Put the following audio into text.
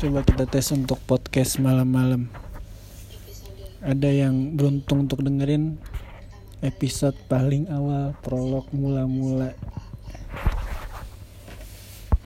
Coba kita tes untuk podcast malam-malam. Ada yang beruntung untuk dengerin episode paling awal prolog mula-mula.